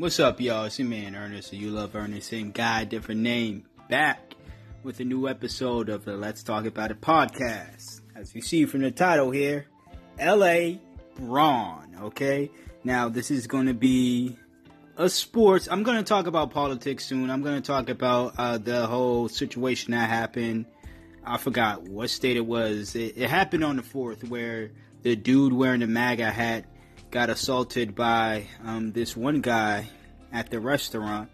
What's up, y'all? It's your man Ernest, you love Ernest, same guy, different name, back with a new episode of the Let's Talk About It podcast. As you see from the title here, LA Braun, okay? Now, this is going to be a sports. I'm going to talk about politics soon. I'm going to talk about uh, the whole situation that happened. I forgot what state it was. It, it happened on the 4th where the dude wearing the MAGA hat got assaulted by um, this one guy at the restaurant.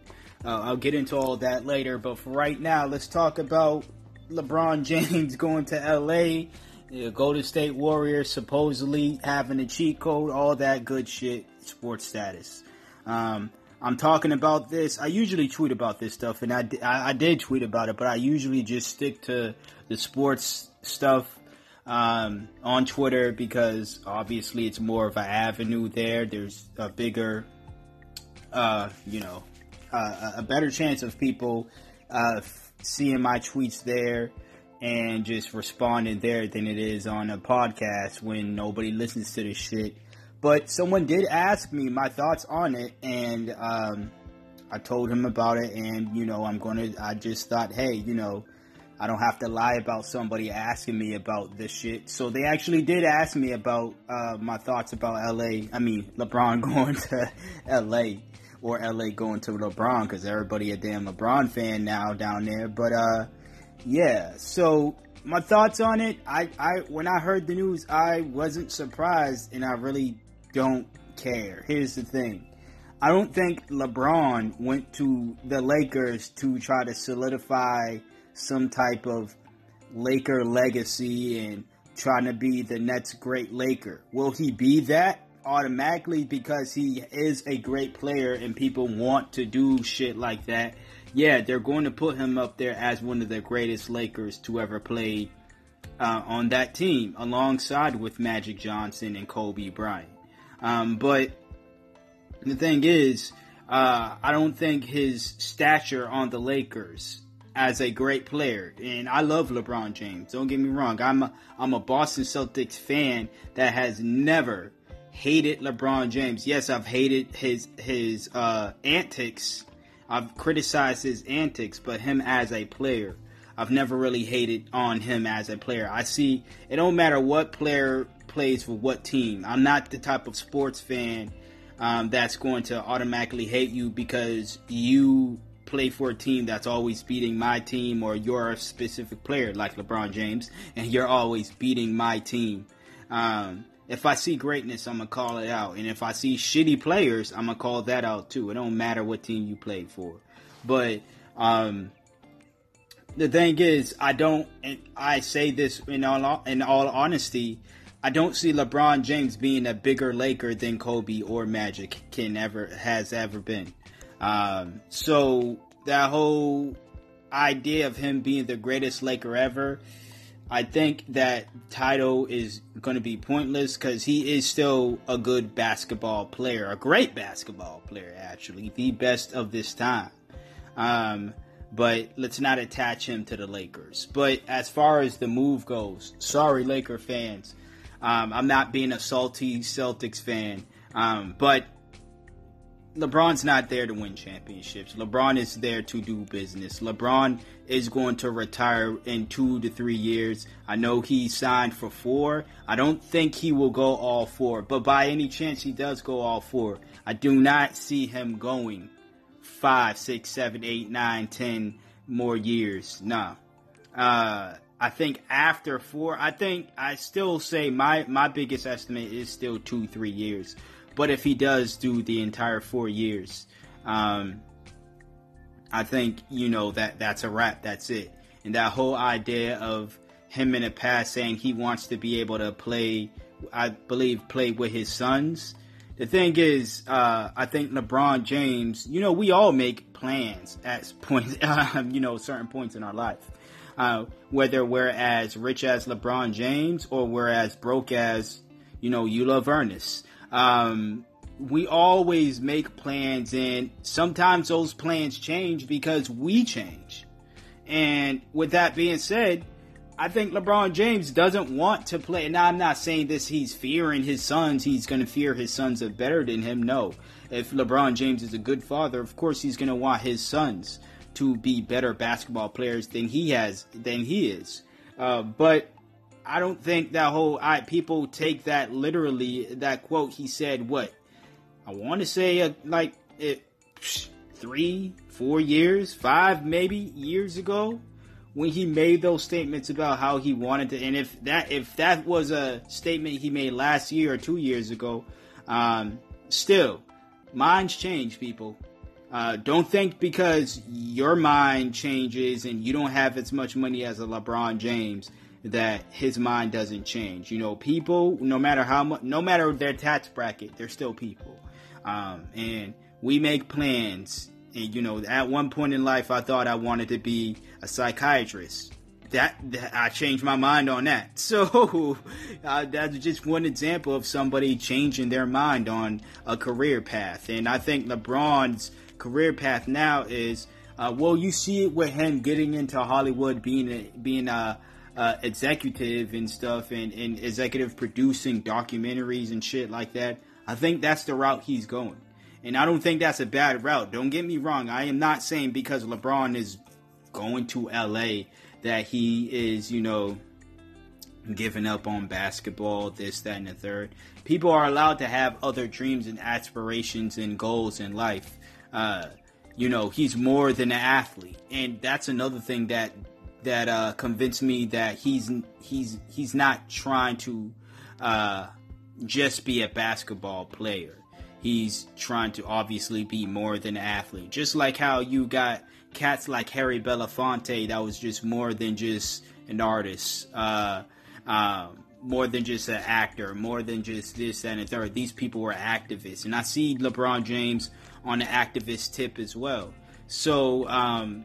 Uh, I'll get into all that later, but for right now, let's talk about LeBron James going to LA, the Golden State Warriors supposedly having a cheat code, all that good shit, sports status. Um, I'm talking about this. I usually tweet about this stuff, and I, I, I did tweet about it, but I usually just stick to the sports stuff um, on Twitter because obviously it's more of an avenue there. There's a bigger, uh, you know, uh, a better chance of people uh, seeing my tweets there and just responding there than it is on a podcast when nobody listens to this shit. But someone did ask me my thoughts on it, and um, I told him about it. And you know, I'm gonna. I just thought, hey, you know I don't have to lie about somebody asking me about this shit. So they actually did ask me about uh, my thoughts about LA. I mean, LeBron going to LA or LA going to LeBron because everybody a damn LeBron fan now down there. But uh, yeah, so my thoughts on it. I, I when I heard the news, I wasn't surprised, and I really don't care. Here's the thing. I don't think LeBron went to the Lakers to try to solidify some type of Laker legacy and trying to be the next great Laker. Will he be that automatically because he is a great player and people want to do shit like that? Yeah, they're going to put him up there as one of the greatest Lakers to ever play uh, on that team, alongside with Magic Johnson and Kobe Bryant. Um, but the thing is, uh, I don't think his stature on the Lakers as a great player, and I love LeBron James. Don't get me wrong. I'm a, I'm a Boston Celtics fan that has never hated LeBron James. Yes, I've hated his his uh, antics. I've criticized his antics, but him as a player, I've never really hated on him as a player. I see it don't matter what player plays for what team. I'm not the type of sports fan um, that's going to automatically hate you because you play for a team that's always beating my team or you're a specific player like LeBron James and you're always beating my team. Um, if I see greatness, I'm gonna call it out, and if I see shitty players, I'm gonna call that out too. It don't matter what team you play for, but um, the thing is, I don't. I say this in all in all honesty. I don't see LeBron James being a bigger Laker than Kobe or Magic can ever has ever been. Um, so that whole idea of him being the greatest Laker ever, I think that title is going to be pointless because he is still a good basketball player, a great basketball player, actually, the best of this time. Um, but let's not attach him to the Lakers. But as far as the move goes, sorry, Laker fans. Um, I'm not being a salty Celtics fan, um, but LeBron's not there to win championships. LeBron is there to do business. LeBron is going to retire in two to three years. I know he signed for four. I don't think he will go all four, but by any chance he does go all four, I do not see him going five, six, seven, eight, nine, ten more years. No. Uh, I think after four, I think I still say my, my biggest estimate is still two, three years. But if he does do the entire four years, um, I think you know that that's a wrap. That's it. And that whole idea of him in the past saying he wants to be able to play, I believe, play with his sons. The thing is, uh, I think LeBron James. You know, we all make plans at points, uh, you know, certain points in our life. Uh, whether we're as rich as LeBron James or we're as broke as, you know, you love Ernest. Um, we always make plans and sometimes those plans change because we change. And with that being said, I think LeBron James doesn't want to play. Now, I'm not saying this, he's fearing his sons. He's going to fear his sons are better than him. No. If LeBron James is a good father, of course he's going to want his sons to be better basketball players than he has, than he is. Uh, but I don't think that whole, I, people take that literally, that quote he said, what? I want to say, uh, like, it, three, four years, five maybe years ago when he made those statements about how he wanted to, and if that if that was a statement he made last year or two years ago, um, still, minds change, people. Uh, don't think because your mind changes and you don't have as much money as a LeBron James that his mind doesn't change. You know, people, no matter how much, no matter their tax bracket, they're still people. Um, and we make plans and you know, at one point in life, I thought I wanted to be a psychiatrist. That, that I changed my mind on that. So uh, that's just one example of somebody changing their mind on a career path. And I think LeBron's career path now is, uh, well, you see it with him getting into Hollywood, being a, being a, a executive and stuff, and, and executive producing documentaries and shit like that. I think that's the route he's going. And I don't think that's a bad route. Don't get me wrong. I am not saying because LeBron is going to LA that he is, you know, giving up on basketball, this, that, and the third. People are allowed to have other dreams and aspirations and goals in life. Uh, you know, he's more than an athlete, and that's another thing that that uh, convinced me that he's he's he's not trying to uh, just be a basketball player he's trying to obviously be more than an athlete. Just like how you got cats like Harry Belafonte that was just more than just an artist, uh, uh, more than just an actor, more than just this and a third. These people were activists, and I see LeBron James on the activist tip as well. So um,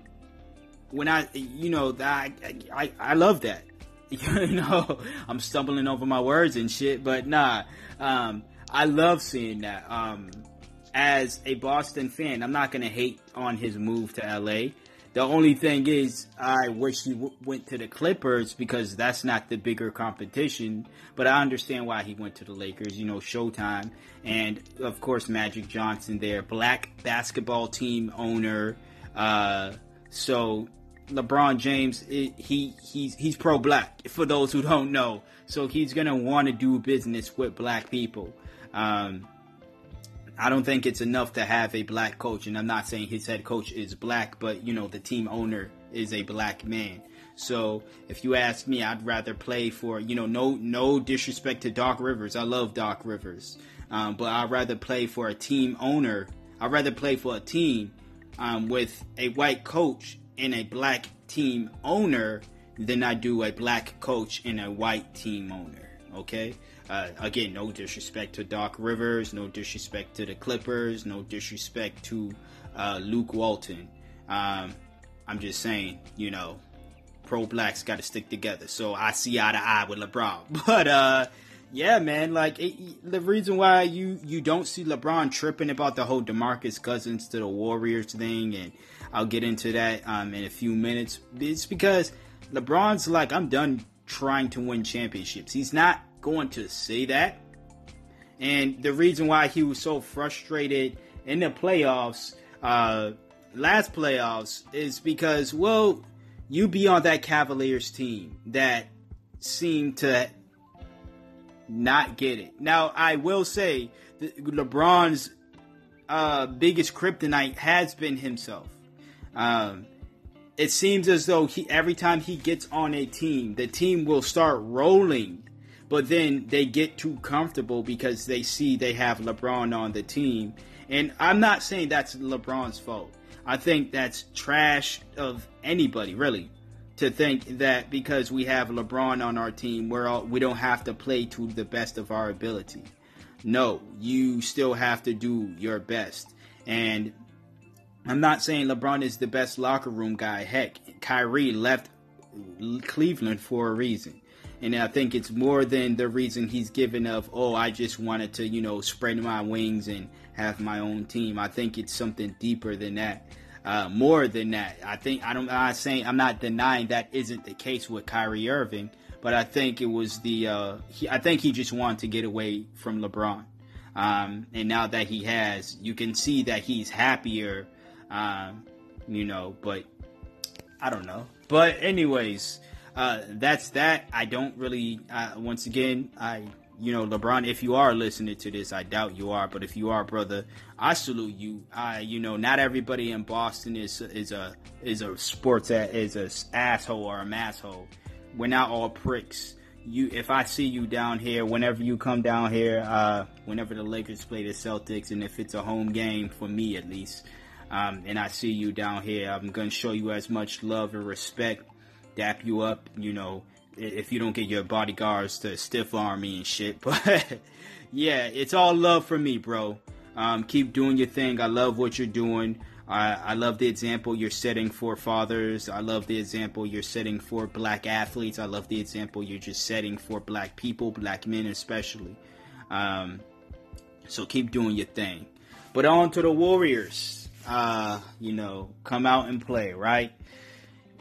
when I, you know, I, I, I love that. you know, I'm stumbling over my words and shit, but nah. Um, I love seeing that. Um, as a Boston fan, I'm not gonna hate on his move to LA. The only thing is, I wish he w- went to the Clippers because that's not the bigger competition. But I understand why he went to the Lakers. You know, Showtime, and of course Magic Johnson, their black basketball team owner. Uh, so LeBron James, it, he he's he's pro black. For those who don't know, so he's gonna want to do business with black people. Um, I don't think it's enough to have a black coach, and I'm not saying his head coach is black, but you know the team owner is a black man. So if you ask me, I'd rather play for you know no no disrespect to Doc Rivers. I love Doc Rivers, um, but I'd rather play for a team owner. I'd rather play for a team um, with a white coach and a black team owner than I do a black coach and a white team owner. Okay, uh, again, no disrespect to Doc Rivers, no disrespect to the Clippers, no disrespect to uh, Luke Walton. Um, I'm just saying, you know, pro blacks got to stick together. So I see eye to eye with LeBron. But uh, yeah, man, like it, the reason why you you don't see LeBron tripping about the whole DeMarcus Cousins to the Warriors thing, and I'll get into that um, in a few minutes. It's because LeBron's like, I'm done trying to win championships. He's not going to say that. And the reason why he was so frustrated in the playoffs, uh, last playoffs, is because, well, you be on that Cavaliers team that seemed to not get it. Now, I will say LeBron's uh, biggest kryptonite has been himself. Um, it seems as though he every time he gets on a team, the team will start rolling but then they get too comfortable because they see they have LeBron on the team. And I'm not saying that's LeBron's fault. I think that's trash of anybody, really, to think that because we have LeBron on our team, we're all, we don't have to play to the best of our ability. No, you still have to do your best. And I'm not saying LeBron is the best locker room guy. Heck, Kyrie left Cleveland for a reason. And I think it's more than the reason he's given of, oh, I just wanted to, you know, spread my wings and have my own team. I think it's something deeper than that. uh, more than that. I think I don't. I'm not saying I'm not denying that isn't the case with Kyrie Irving, but I think it was the. Uh, he, I think he just wanted to get away from LeBron, um, and now that he has, you can see that he's happier. Um, you know, but I don't know. But anyways, uh, that's that. I don't really. Uh, once again, I you know, LeBron, if you are listening to this, I doubt you are, but if you are, brother, I salute you. I, you know, not everybody in Boston is is a is a sports is a asshole or a masshole. We're not all pricks. You, if I see you down here, whenever you come down here, uh, whenever the Lakers play the Celtics, and if it's a home game for me at least, um, and I see you down here, I'm gonna show you as much love and respect, dap you up, you know, if you don't get your bodyguards to stiff arm me and shit. But yeah, it's all love for me, bro. Um, keep doing your thing. I love what you're doing. I, I love the example you're setting for fathers. I love the example you're setting for black athletes. I love the example you're just setting for black people, black men especially. Um, so keep doing your thing. But on to the Warriors. Uh, you know, come out and play, right?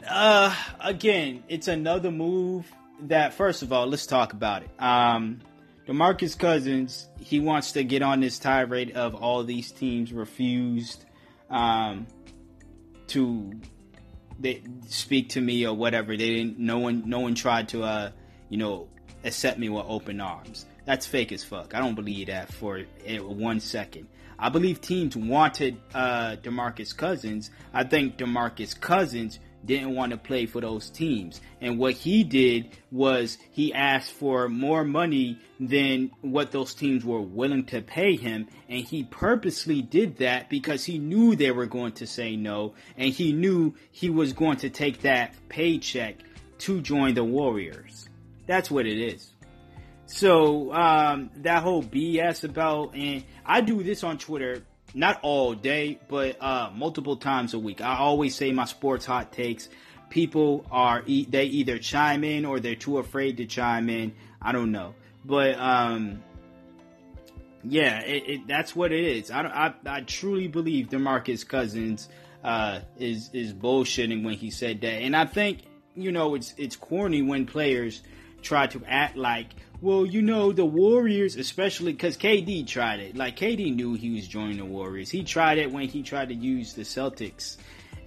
Uh, again, it's another move that, first of all, let's talk about it. Um, Demarcus Cousins, he wants to get on this tirade of all these teams refused um, to they speak to me or whatever. They didn't. No one. No one tried to, uh, you know, accept me with open arms. That's fake as fuck. I don't believe that for one second. I believe teams wanted uh, Demarcus Cousins. I think Demarcus Cousins didn't want to play for those teams. And what he did was he asked for more money than what those teams were willing to pay him. And he purposely did that because he knew they were going to say no. And he knew he was going to take that paycheck to join the Warriors. That's what it is. So, um, that whole BS about, and I do this on Twitter not all day, but uh, multiple times a week. I always say my sports hot takes. People are they either chime in or they're too afraid to chime in. I don't know, but um, yeah, it, it, that's what it is. I, I, I truly believe Demarcus Cousins uh, is is bullshitting when he said that, and I think you know it's it's corny when players try to act like well, you know, the Warriors, especially because KD tried it. Like, KD knew he was joining the Warriors. He tried it when he tried to use the Celtics.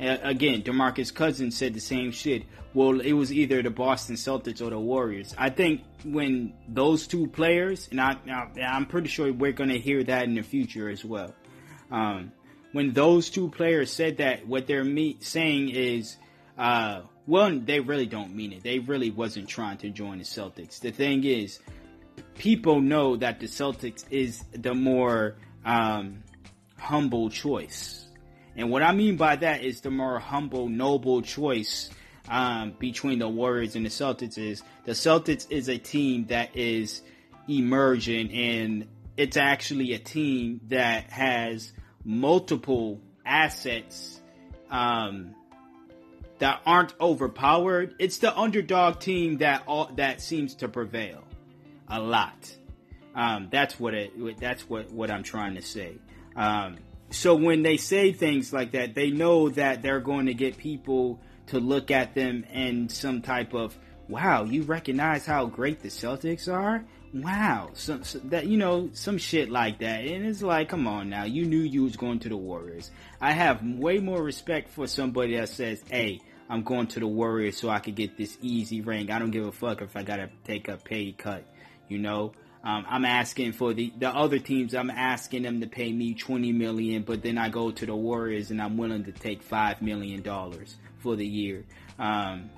Uh, again, Demarcus Cousins said the same shit. Well, it was either the Boston Celtics or the Warriors. I think when those two players, and I, am pretty sure we're going to hear that in the future as well. Um, when those two players said that, what they're me- saying is, uh, well, they really don't mean it. They really wasn't trying to join the Celtics. The thing is, people know that the Celtics is the more um, humble choice. And what I mean by that is the more humble, noble choice um, between the Warriors and the Celtics is the Celtics is a team that is emerging and it's actually a team that has multiple assets um, that aren't overpowered. It's the underdog team that all, that seems to prevail a lot. Um, that's what it. That's what what I'm trying to say. Um, so when they say things like that, they know that they're going to get people to look at them in some type of wow. You recognize how great the Celtics are? Wow, that you know some shit like that, and it's like, come on now, you knew you was going to the Warriors. I have way more respect for somebody that says, "Hey, I'm going to the Warriors so I could get this easy ring. I don't give a fuck if I gotta take a pay cut." You know, um, I'm asking for the the other teams. I'm asking them to pay me 20 million, but then I go to the Warriors and I'm willing to take five million dollars for the year. Um,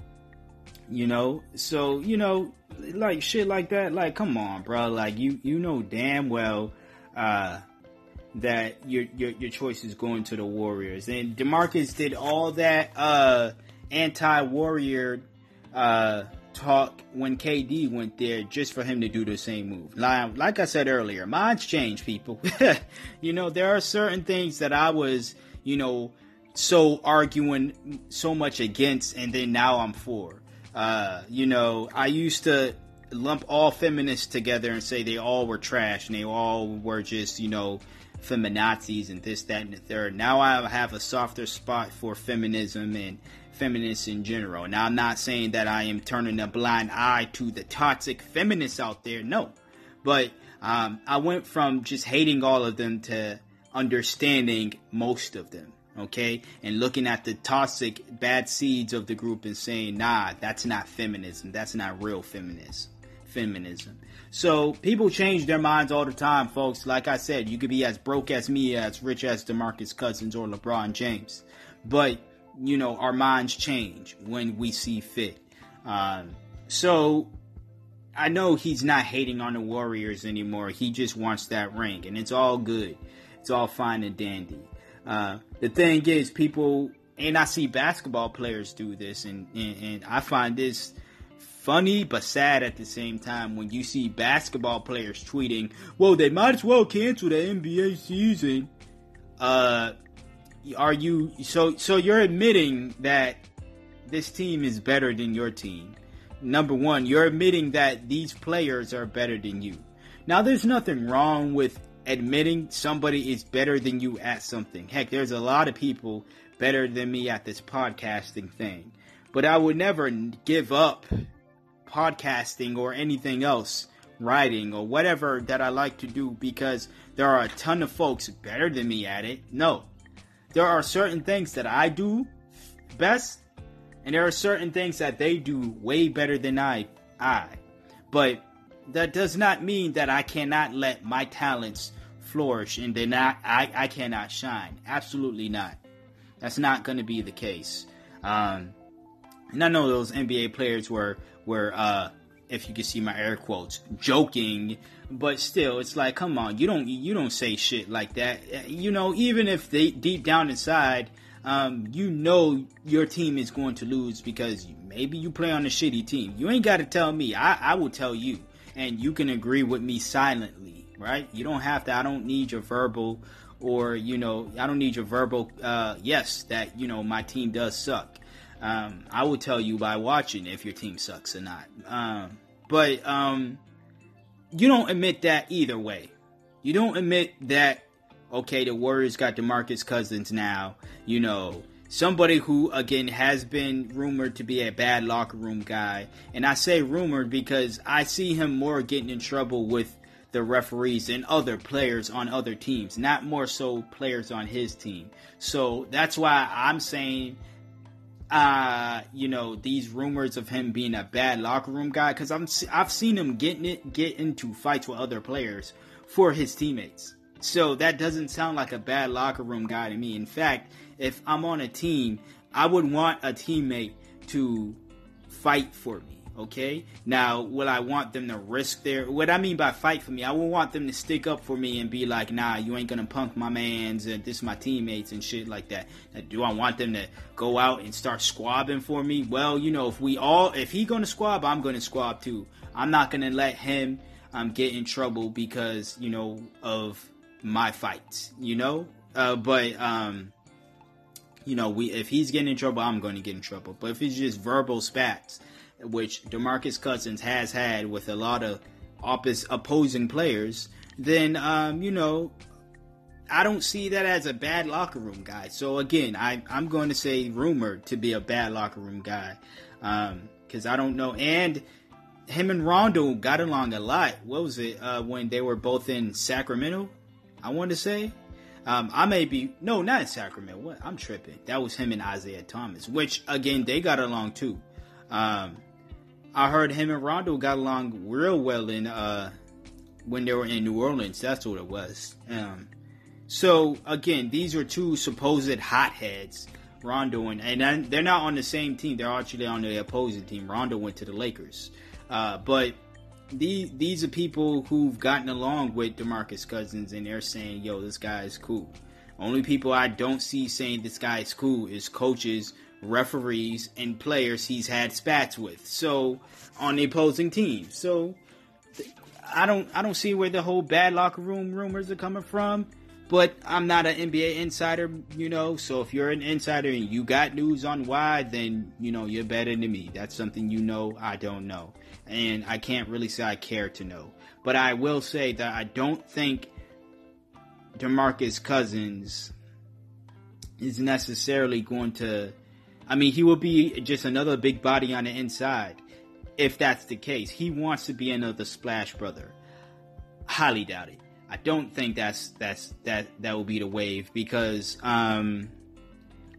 you know, so you know, like shit like that. Like, come on, bro. Like you you know damn well. Uh, that your, your your choice is going to the Warriors. And Demarcus did all that uh, anti-warrior uh, talk when KD went there just for him to do the same move. Like, like I said earlier, minds change, people. you know, there are certain things that I was, you know, so arguing so much against, and then now I'm for. Uh, you know, I used to lump all feminists together and say they all were trash and they all were just, you know, feminazis and this, that, and the third. Now I have a softer spot for feminism and feminists in general. Now I'm not saying that I am turning a blind eye to the toxic feminists out there. No, but um, I went from just hating all of them to understanding most of them okay and looking at the toxic bad seeds of the group and saying nah that's not feminism that's not real feminism feminism so people change their minds all the time folks like i said you could be as broke as me as rich as demarcus cousins or lebron james but you know our minds change when we see fit um, so I know he's not hating on the Warriors anymore. He just wants that ring, and it's all good. It's all fine and dandy. Uh, the thing is, people, and I see basketball players do this, and, and, and I find this funny but sad at the same time when you see basketball players tweeting, well, they might as well cancel the NBA season. Uh, are you so so you're admitting that this team is better than your team? Number one, you're admitting that these players are better than you. Now, there's nothing wrong with admitting somebody is better than you at something. Heck, there's a lot of people better than me at this podcasting thing. But I would never give up podcasting or anything else, writing or whatever that I like to do because there are a ton of folks better than me at it. No. There are certain things that I do best and there are certain things that they do way better than I I. But that does not mean that I cannot let my talents flourish and then I, I, I cannot shine. Absolutely not. That's not going to be the case. Um, and I know those NBA players were were uh, if you can see my air quotes joking, but still, it's like, come on, you don't you don't say shit like that. You know, even if they deep down inside, um, you know your team is going to lose because maybe you play on a shitty team. You ain't got to tell me. I, I will tell you, and you can agree with me silently, right? You don't have to. I don't need your verbal, or you know, I don't need your verbal. Uh, yes, that you know my team does suck. Um, I will tell you by watching if your team sucks or not. Um, but um, you don't admit that either way. You don't admit that okay, the Warriors got DeMarcus Cousins now, you know, somebody who again has been rumored to be a bad locker room guy. And I say rumored because I see him more getting in trouble with the referees and other players on other teams, not more so players on his team. So that's why I'm saying uh you know these rumors of him being a bad locker room guy cuz I'm I've seen him getting it get into fights with other players for his teammates so that doesn't sound like a bad locker room guy to me. In fact, if I'm on a team, I would want a teammate to fight for me. Okay. Now, will I want them to risk their? What I mean by fight for me, I will want them to stick up for me and be like, "Nah, you ain't gonna punk my man's and this is my teammates and shit like that." Do I want them to go out and start squabbing for me? Well, you know, if we all, if he gonna squab, I'm gonna squab too. I'm not gonna let him um, get in trouble because you know of my fights, you know. Uh, but um, you know, we if he's getting in trouble, I'm going to get in trouble. But if it's just verbal spats, which Demarcus Cousins has had with a lot of opposite opposing players, then um, you know, I don't see that as a bad locker room guy. So again, I I'm going to say rumored to be a bad locker room guy because um, I don't know and. Him and Rondo got along a lot. What was it uh, when they were both in Sacramento? I want to say. Um, I may be no, not in Sacramento. What I'm tripping. That was him and Isaiah Thomas, which again they got along too. Um, I heard him and Rondo got along real well in uh, when they were in New Orleans. That's what it was. Um, so again, these are two supposed hotheads, Rondo and and they're not on the same team. They're actually on the opposing team. Rondo went to the Lakers, uh, but these these are people who've gotten along with Demarcus Cousins, and they're saying, "Yo, this guy is cool." Only people I don't see saying this guy is cool is coaches, referees, and players he's had spats with. So on the opposing team. So I don't I don't see where the whole bad locker room rumors are coming from. But I'm not an NBA insider, you know. So if you're an insider and you got news on why, then you know you're better than me. That's something you know I don't know and I can't really say I care to know. But I will say that I don't think DeMarcus Cousins is necessarily going to. I mean, he will be just another big body on the inside. If that's the case, he wants to be another splash brother. Highly doubt it. I don't think that's that's that that will be the wave because um,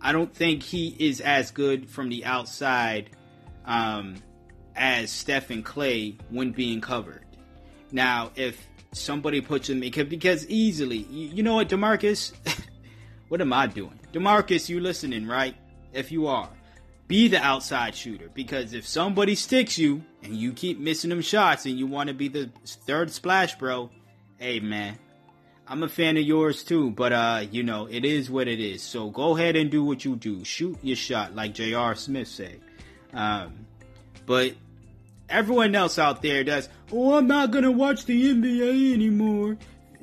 I don't think he is as good from the outside um, as Steph and Clay when being covered. Now, if somebody puts him because easily, you, you know what, Demarcus, what am I doing? Demarcus, you listening, right? If you are, be the outside shooter because if somebody sticks you and you keep missing them shots and you want to be the third splash bro, hey man, I'm a fan of yours too, but uh, you know, it is what it is. So go ahead and do what you do. Shoot your shot, like J.R. Smith said. Um, but everyone else out there does, oh, I'm not gonna watch the NBA anymore.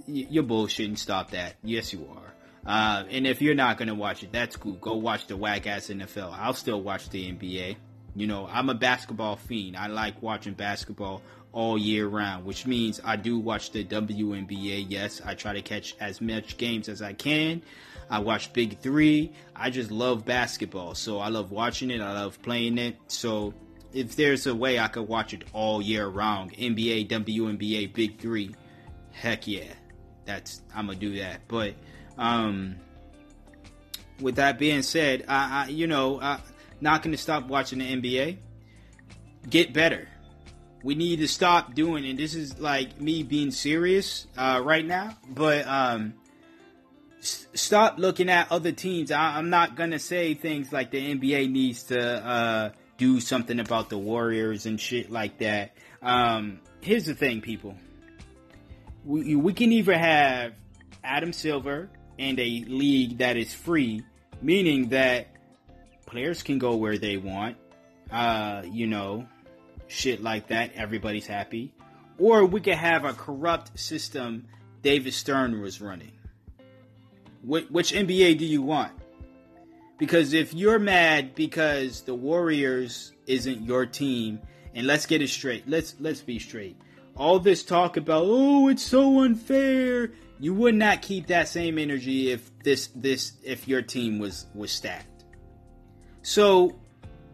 Y- you're bullshitting. Stop that. Yes, you are. Uh, and if you're not gonna watch it, that's cool. Go watch the whack ass NFL. I'll still watch the NBA. You know, I'm a basketball fiend. I like watching basketball all year round, which means I do watch the WNBA. Yes, I try to catch as much games as I can. I watch Big Three. I just love basketball, so I love watching it. I love playing it. So if there's a way I could watch it all year round, NBA, WNBA, Big Three, heck yeah, that's I'm gonna do that. But um, with that being said, I, I you know, I, not gonna stop watching the NBA. Get better. We need to stop doing and this is like me being serious uh, right now but um, s- stop looking at other teams. I- am not gonna say things like the nba needs to uh, do something about the warriors and shit like that. Um, here's the thing people. We, we can either have adam silver and a league that is free meaning that players can go where they want uh, you know shit like that, everybody's happy. Or we could have a corrupt system David Stern was running. Which, which NBA do you want? Because if you're mad because the Warriors isn't your team, and let's get it straight. Let's let's be straight. All this talk about oh it's so unfair. You would not keep that same energy if this this if your team was was stacked. So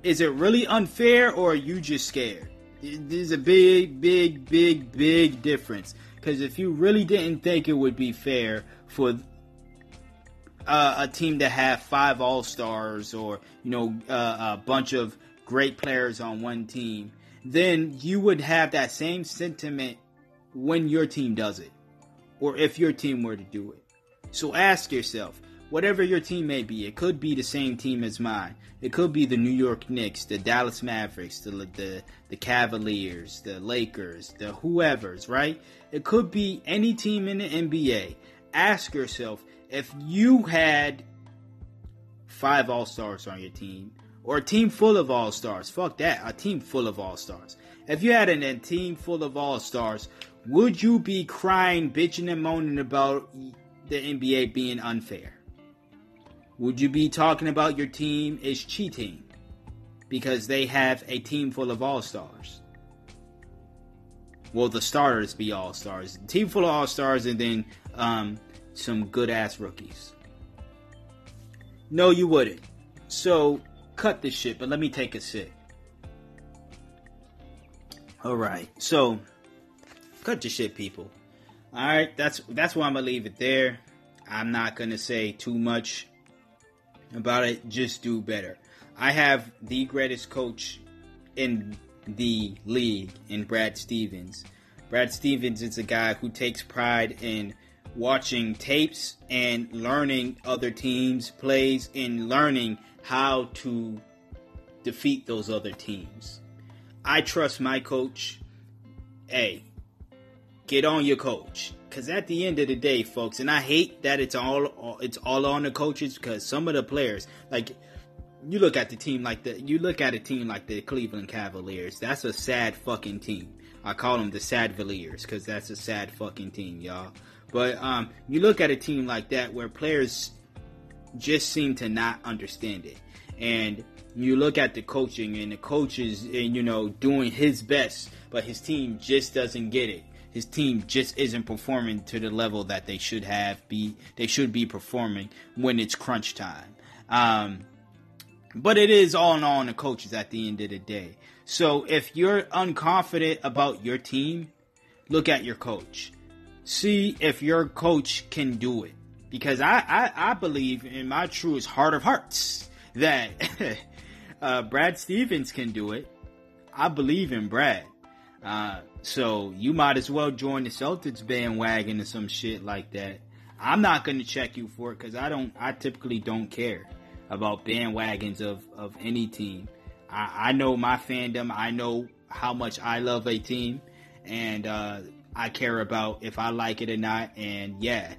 is it really unfair or are you just scared? There's a big, big, big, big difference. Because if you really didn't think it would be fair for uh, a team to have five All Stars or you know uh, a bunch of great players on one team, then you would have that same sentiment when your team does it, or if your team were to do it. So ask yourself, whatever your team may be, it could be the same team as mine. It could be the New York Knicks, the Dallas Mavericks, the the the Cavaliers, the Lakers, the whoever's, right? It could be any team in the NBA. Ask yourself if you had five All-Stars on your team or a team full of All-Stars. Fuck that, a team full of All-Stars. If you had an, a team full of All-Stars, would you be crying, bitching and moaning about the NBA being unfair? Would you be talking about your team is cheating because they have a team full of all stars? Well, the starters be all stars, team full of all stars, and then um, some good ass rookies. No, you wouldn't. So cut this shit, but let me take a sip. All right, so cut your shit, people. All right, that's that's why I'm gonna leave it there. I'm not gonna say too much about it. Just do better. I have the greatest coach in the league in Brad Stevens. Brad Stevens is a guy who takes pride in watching tapes and learning other teams' plays and learning how to defeat those other teams. I trust my coach. Hey, get on your coach. Because at the end of the day, folks, and I hate that it's all it's all on the coaches because some of the players, like you look at the team like the you look at a team like the Cleveland Cavaliers. That's a sad fucking team. I call them the Sad Valiers because that's a sad fucking team, y'all. But um, you look at a team like that where players just seem to not understand it, and you look at the coaching and the coaches, and you know, doing his best, but his team just doesn't get it his team just isn't performing to the level that they should have be they should be performing when it's crunch time. Um, but it is all in all on the coaches at the end of the day. So if you're unconfident about your team, look at your coach. See if your coach can do it. Because I, I, I believe in my truest heart of hearts that uh, Brad Stevens can do it. I believe in Brad. Uh, so you might as well join the Celtics bandwagon or some shit like that. I'm not going to check you for it because I don't. I typically don't care about bandwagons of of any team. I, I know my fandom. I know how much I love a team, and uh, I care about if I like it or not. And yeah,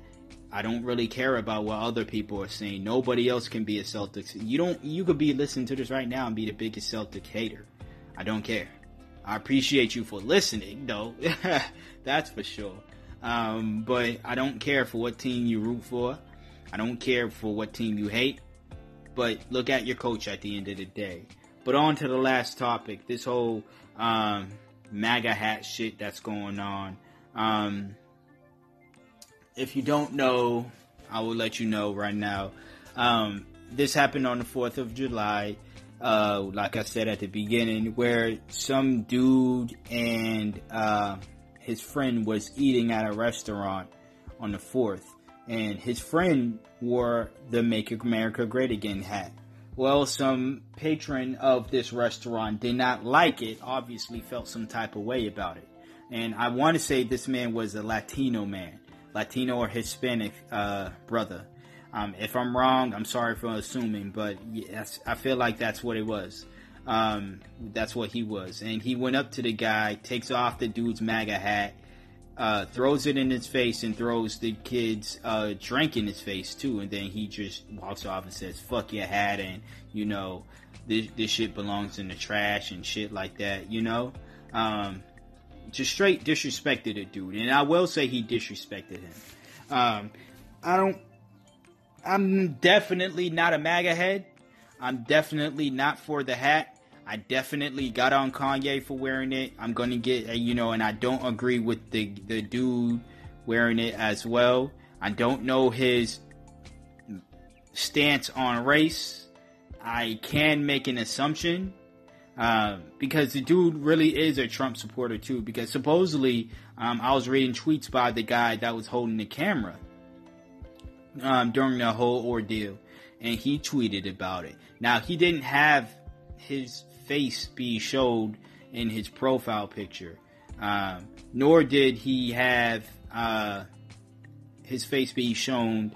I don't really care about what other people are saying. Nobody else can be a Celtics. You don't. You could be listening to this right now and be the biggest Celtic hater. I don't care. I appreciate you for listening, though. That's for sure. Um, but I don't care for what team you root for. I don't care for what team you hate. But look at your coach at the end of the day. But on to the last topic. This whole um, MAGA hat shit that's going on. Um, if you don't know, I will let you know right now. Um, this happened on the 4th of July, uh, like I said at the beginning, where some dude and uh, his friend was eating at a restaurant on the 4th, and his friend wore the Make America Great Again hat. Well, some patron of this restaurant did not like it, obviously felt some type of way about it. And I want to say this man was a Latino man. Latino or Hispanic uh, brother. Um, if I'm wrong, I'm sorry for assuming, but yes, I feel like that's what it was. Um, that's what he was. And he went up to the guy, takes off the dude's MAGA hat, uh, throws it in his face, and throws the kid's uh, drink in his face too. And then he just walks off and says, "Fuck your hat," and you know, this this shit belongs in the trash and shit like that. You know. Um, just straight disrespected a dude, and I will say he disrespected him. Um, I don't. I'm definitely not a MAGA head. I'm definitely not for the hat. I definitely got on Kanye for wearing it. I'm gonna get uh, you know, and I don't agree with the the dude wearing it as well. I don't know his stance on race. I can make an assumption um, because the dude really is a Trump supporter too. Because supposedly, um, I was reading tweets by the guy that was holding the camera um, during the whole ordeal, and he tweeted about it. Now he didn't have his face be showed in his profile picture, um, nor did he have uh, his face be shown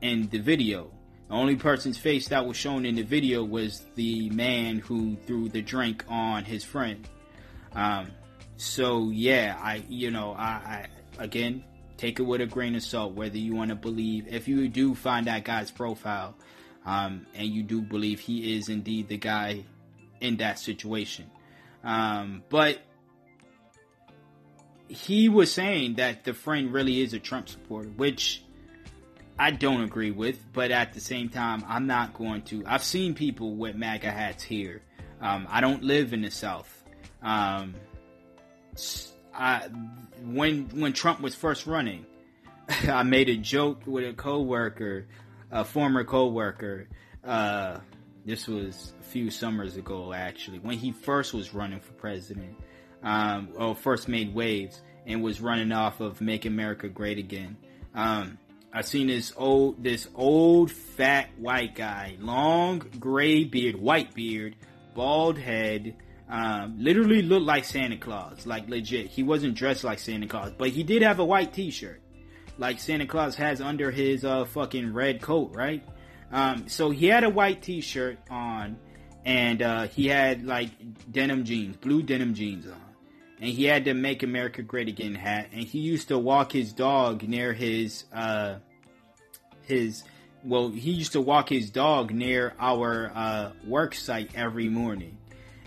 in the video. The only person's face that was shown in the video was the man who threw the drink on his friend. Um, so yeah, I you know I, I again take it with a grain of salt whether you want to believe if you do find that guy's profile um, and you do believe he is indeed the guy in that situation. Um, but he was saying that the friend really is a Trump supporter, which I don't agree with, but at the same time, I'm not going to. I've seen people with MAGA hats here. Um, I don't live in the South. I, when when Trump was first running, I made a joke with a coworker, a former coworker. Uh, this was a few summers ago, actually, when he first was running for president, um, or first made waves and was running off of "Make America Great Again." Um, I seen this old this old fat white guy, long gray beard, white beard, bald head, um, literally looked like Santa Claus, like legit. He wasn't dressed like Santa Claus, but he did have a white T-shirt, like Santa Claus has under his uh, fucking red coat, right? Um, so he had a white T-shirt on, and uh, he had like denim jeans, blue denim jeans on and he had the "Make America Great Again" hat, and he used to walk his dog near his uh, his well, he used to walk his dog near our uh, work site every morning,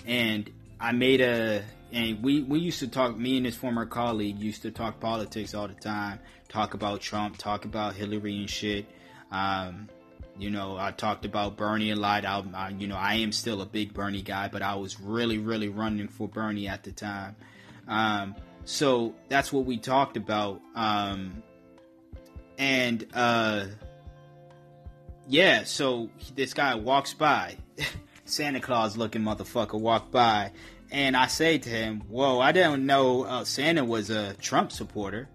and I made a and we we used to talk. Me and his former colleague used to talk politics all the time, talk about Trump, talk about Hillary and shit. Um, you know, I talked about Bernie a lot. I, I, you know, I am still a big Bernie guy, but I was really, really running for Bernie at the time. Um, so that's what we talked about. Um, and uh, yeah, so this guy walks by, Santa Claus looking motherfucker walked by, and I say to him, "Whoa, I didn't know uh, Santa was a Trump supporter."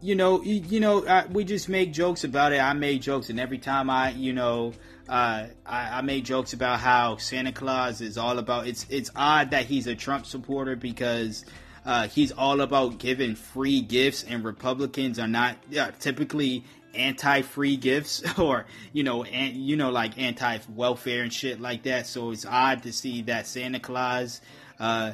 You know, you, you know, I, we just make jokes about it. I made jokes, and every time I, you know, uh, I, I made jokes about how Santa Claus is all about. It's it's odd that he's a Trump supporter because uh, he's all about giving free gifts, and Republicans are not uh, typically anti-free gifts or you know and you know like anti-welfare and shit like that. So it's odd to see that Santa Claus uh,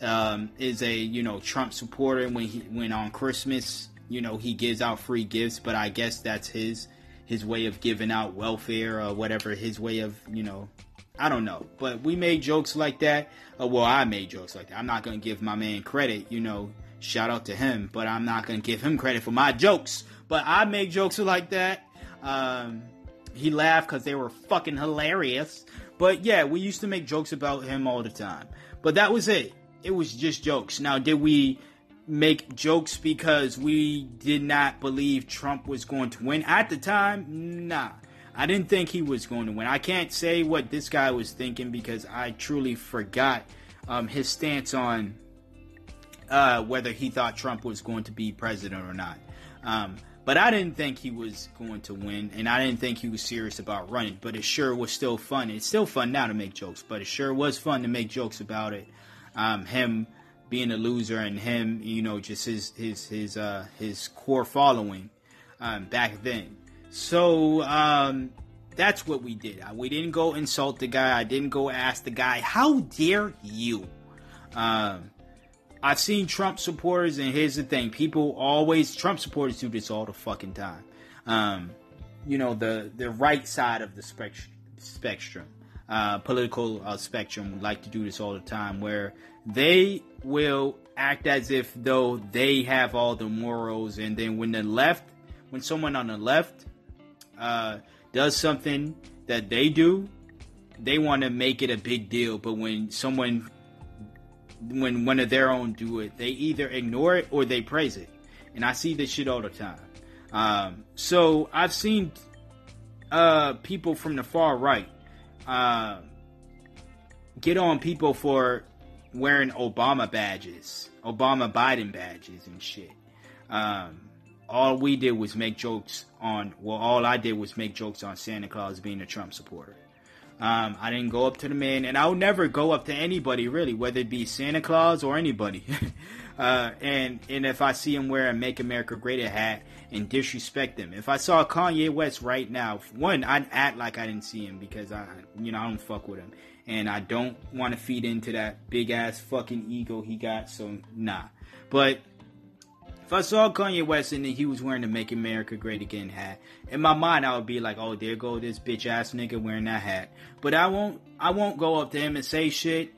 um, is a you know Trump supporter when he when on Christmas you know he gives out free gifts, but I guess that's his his way of giving out welfare or whatever his way of you know I don't know, but we made jokes like that. Uh, well, I made jokes like that. I'm not gonna give my man credit, you know. Shout out to him, but I'm not gonna give him credit for my jokes. But I make jokes like that. Um, he laughed because they were fucking hilarious. But yeah, we used to make jokes about him all the time. But that was it. It was just jokes. Now, did we make jokes because we did not believe Trump was going to win at the time? Nah. I didn't think he was going to win. I can't say what this guy was thinking because I truly forgot um, his stance on uh, whether he thought Trump was going to be president or not. Um, but I didn't think he was going to win, and I didn't think he was serious about running. But it sure was still fun. It's still fun now to make jokes, but it sure was fun to make jokes about it. Um, him being a loser and him, you know, just his his his uh, his core following um, back then. So um, that's what we did. We didn't go insult the guy. I didn't go ask the guy, "How dare you?" Um, I've seen Trump supporters, and here's the thing: people always Trump supporters do this all the fucking time. Um, you know, the the right side of the spectrum, uh, political uh, spectrum like to do this all the time, where they will act as if though they have all the morals, and then when the left, when someone on the left uh, does something that they do, they want to make it a big deal. But when someone when one of their own do it, they either ignore it or they praise it. And I see this shit all the time. Um, so I've seen uh, people from the far right uh, get on people for wearing Obama badges, Obama Biden badges and shit. Um, all we did was make jokes on, well, all I did was make jokes on Santa Claus being a Trump supporter. Um, I didn't go up to the man, and I'll never go up to anybody really, whether it be Santa Claus or anybody. uh, and and if I see him wear a "Make America Great" hat and disrespect them, if I saw Kanye West right now, one I'd act like I didn't see him because I, you know, I don't fuck with him, and I don't want to feed into that big ass fucking ego he got. So nah, but if I saw Kanye West and he was wearing the "Make America Great Again" hat, in my mind I would be like, "Oh, there go this bitch ass nigga wearing that hat." But I won't. I won't go up to him and say shit.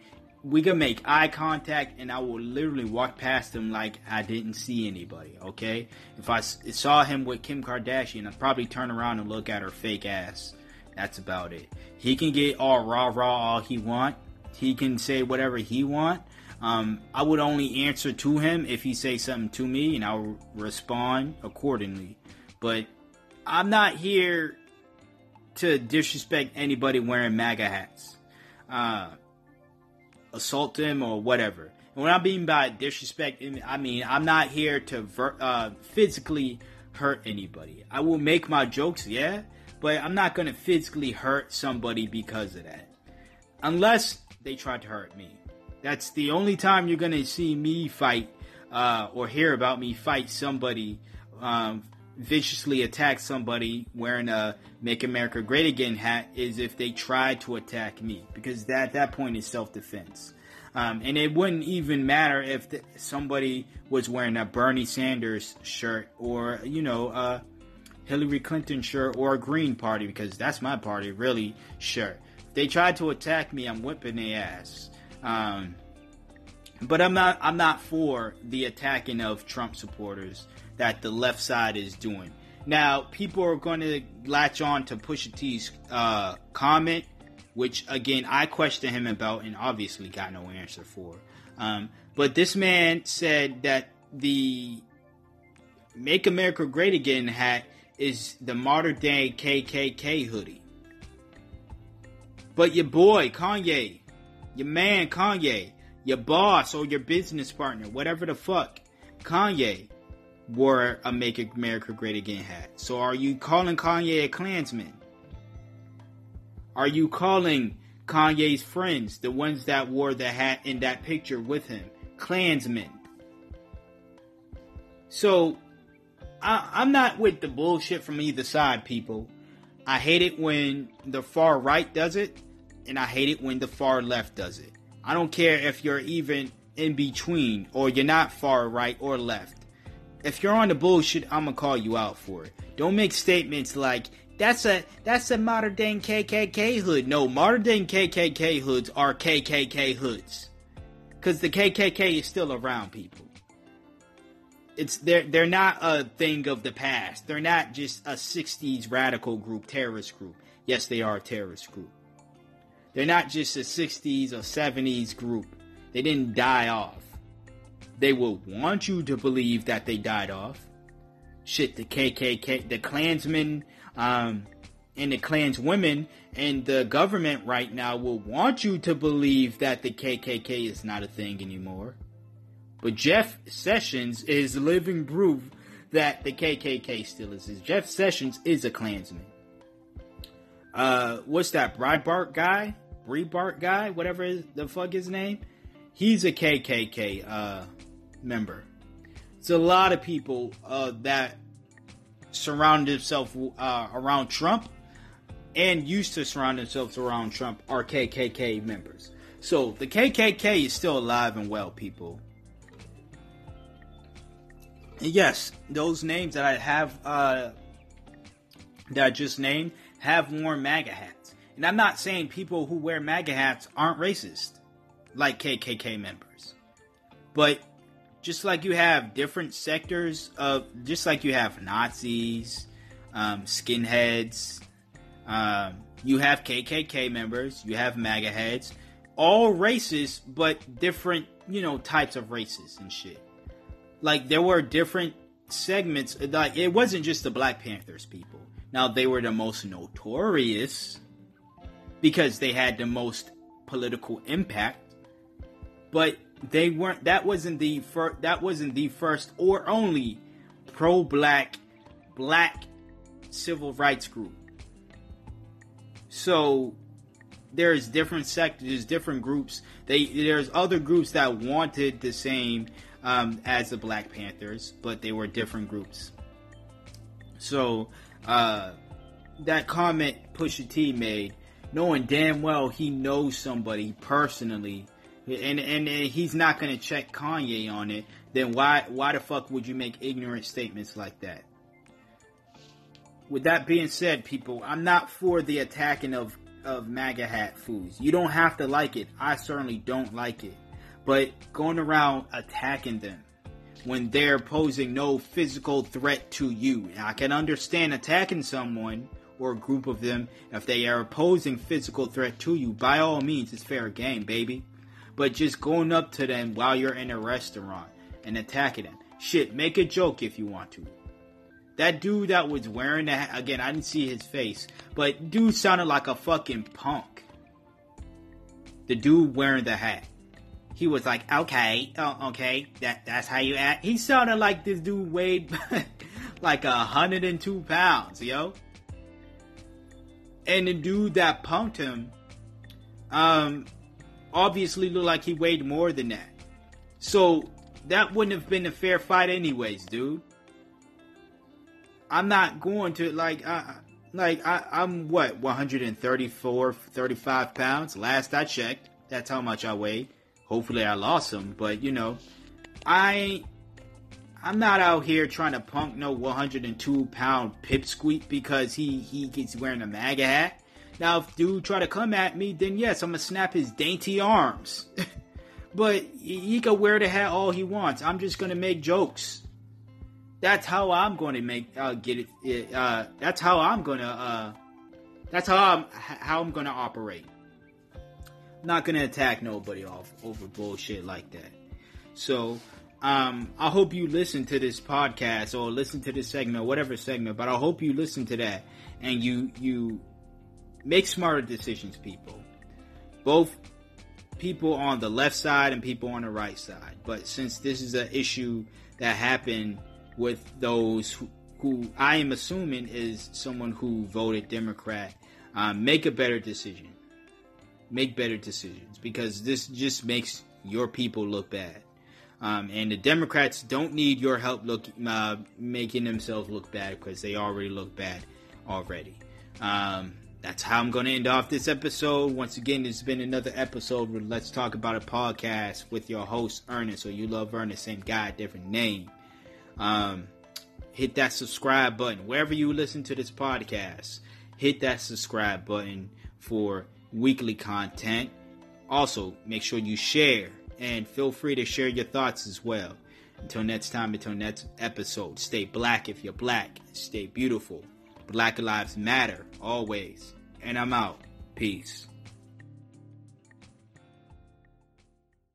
We can make eye contact, and I will literally walk past him like I didn't see anybody. Okay? If I saw him with Kim Kardashian, I'd probably turn around and look at her fake ass. That's about it. He can get all rah rah all he want. He can say whatever he want. Um, I would only answer to him if he say something to me, and I'll respond accordingly. But I'm not here to disrespect anybody wearing MAGA hats, uh, assault them or whatever. And what I mean by disrespect, I mean I'm not here to ver- uh, physically hurt anybody. I will make my jokes, yeah, but I'm not gonna physically hurt somebody because of that, unless they try to hurt me. That's the only time you're gonna see me fight uh, or hear about me fight somebody, um, viciously attack somebody wearing a "Make America Great Again" hat is if they try to attack me, because that at that point is self defense. Um, and it wouldn't even matter if the, somebody was wearing a Bernie Sanders shirt or you know a Hillary Clinton shirt or a Green Party, because that's my party, really. Sure, if they tried to attack me, I'm whipping their ass. Um, but I'm not I'm not for the attacking of Trump supporters that the left side is doing. Now, people are going to latch on to Pusha T's uh, comment, which again I questioned him about and obviously got no answer for. Um, But this man said that the Make America Great Again hat is the modern day KKK hoodie. But your boy, Kanye, your man, Kanye, your boss or your business partner, whatever the fuck, Kanye wore a Make America Great Again hat. So are you calling Kanye a Klansman? Are you calling Kanye's friends, the ones that wore the hat in that picture with him, Klansmen? So I, I'm not with the bullshit from either side, people. I hate it when the far right does it, and I hate it when the far left does it. I don't care if you're even in between or you're not far right or left. If you're on the bullshit, I'm gonna call you out for it. Don't make statements like that's a that's a modern day KKK hood. No, modern day KKK hoods are KKK hoods, because the KKK is still around people it's they're they're not a thing of the past. They're not just a '60s radical group, terrorist group. Yes, they are a terrorist group. They're not just a '60s or '70s group. They didn't die off. They will want you to believe that they died off. Shit, the KKK, the Klansmen, um, and the Klanswomen and the government right now will want you to believe that the KKK is not a thing anymore. But Jeff Sessions is living proof that the KKK still exists. Jeff Sessions is a Klansman. Uh, what's that Breitbart guy? Breitbart guy? Whatever the fuck his name? He's a KKK uh, member. It's a lot of people uh, that surround themselves uh, around Trump and used to surround themselves around Trump are KKK members. So the KKK is still alive and well, people yes, those names that I have uh, that I just named have worn MAGA hats. And I'm not saying people who wear MAGA hats aren't racist, like KKK members. But just like you have different sectors of, just like you have Nazis, um, skinheads, um, you have KKK members, you have MAGA heads, all racist, but different, you know, types of races and shit like there were different segments. Like it wasn't just the Black Panthers people. Now they were the most notorious because they had the most political impact, but they weren't. That wasn't the first. That wasn't the first or only pro-black black civil rights group. So there's different sectors, different groups. They there's other groups that wanted the same um, as the Black Panthers, but they were different groups. So uh, that comment Pusha T made, knowing damn well he knows somebody personally, and and, and he's not gonna check Kanye on it, then why why the fuck would you make ignorant statements like that? With that being said, people, I'm not for the attacking of of MAGA hat foods. You don't have to like it. I certainly don't like it but going around attacking them when they're posing no physical threat to you. I can understand attacking someone or a group of them if they are posing physical threat to you. By all means, it's fair game, baby. But just going up to them while you're in a restaurant and attacking them. Shit, make a joke if you want to. That dude that was wearing that, again, I didn't see his face, but dude sounded like a fucking punk. The dude wearing the hat he was like, okay, oh, okay, that that's how you act. He sounded like this dude weighed like a hundred and two pounds, yo. And the dude that punked him, um, obviously looked like he weighed more than that. So that wouldn't have been a fair fight, anyways, dude. I'm not going to like, uh, like I, I'm what 134, 35 pounds. Last I checked, that's how much I weighed. Hopefully I lost him, but you know, I I'm not out here trying to punk no 102 pound pipsqueak because he he gets wearing a MAGA hat. Now, if dude try to come at me, then yes, I'm gonna snap his dainty arms. but he can wear the hat all he wants. I'm just gonna make jokes. That's how I'm gonna make uh, get it. Uh, that's how I'm gonna. Uh, that's how I'm how I'm gonna operate not gonna attack nobody off over bullshit like that. So um, I hope you listen to this podcast or listen to this segment, or whatever segment. But I hope you listen to that and you you make smarter decisions, people. Both people on the left side and people on the right side. But since this is an issue that happened with those who, who I am assuming is someone who voted Democrat, um, make a better decision. Make better decisions because this just makes your people look bad. Um, and the Democrats don't need your help look uh, making themselves look bad because they already look bad already. Um, that's how I'm going to end off this episode. Once again, it's been another episode with Let's Talk About a podcast with your host Ernest, or you love Ernest, same guy, different name. Um, hit that subscribe button wherever you listen to this podcast. Hit that subscribe button for weekly content. Also, make sure you share and feel free to share your thoughts as well. Until next time, until next episode, stay black if you're black, stay beautiful. Black Lives Matter always. And I'm out. Peace.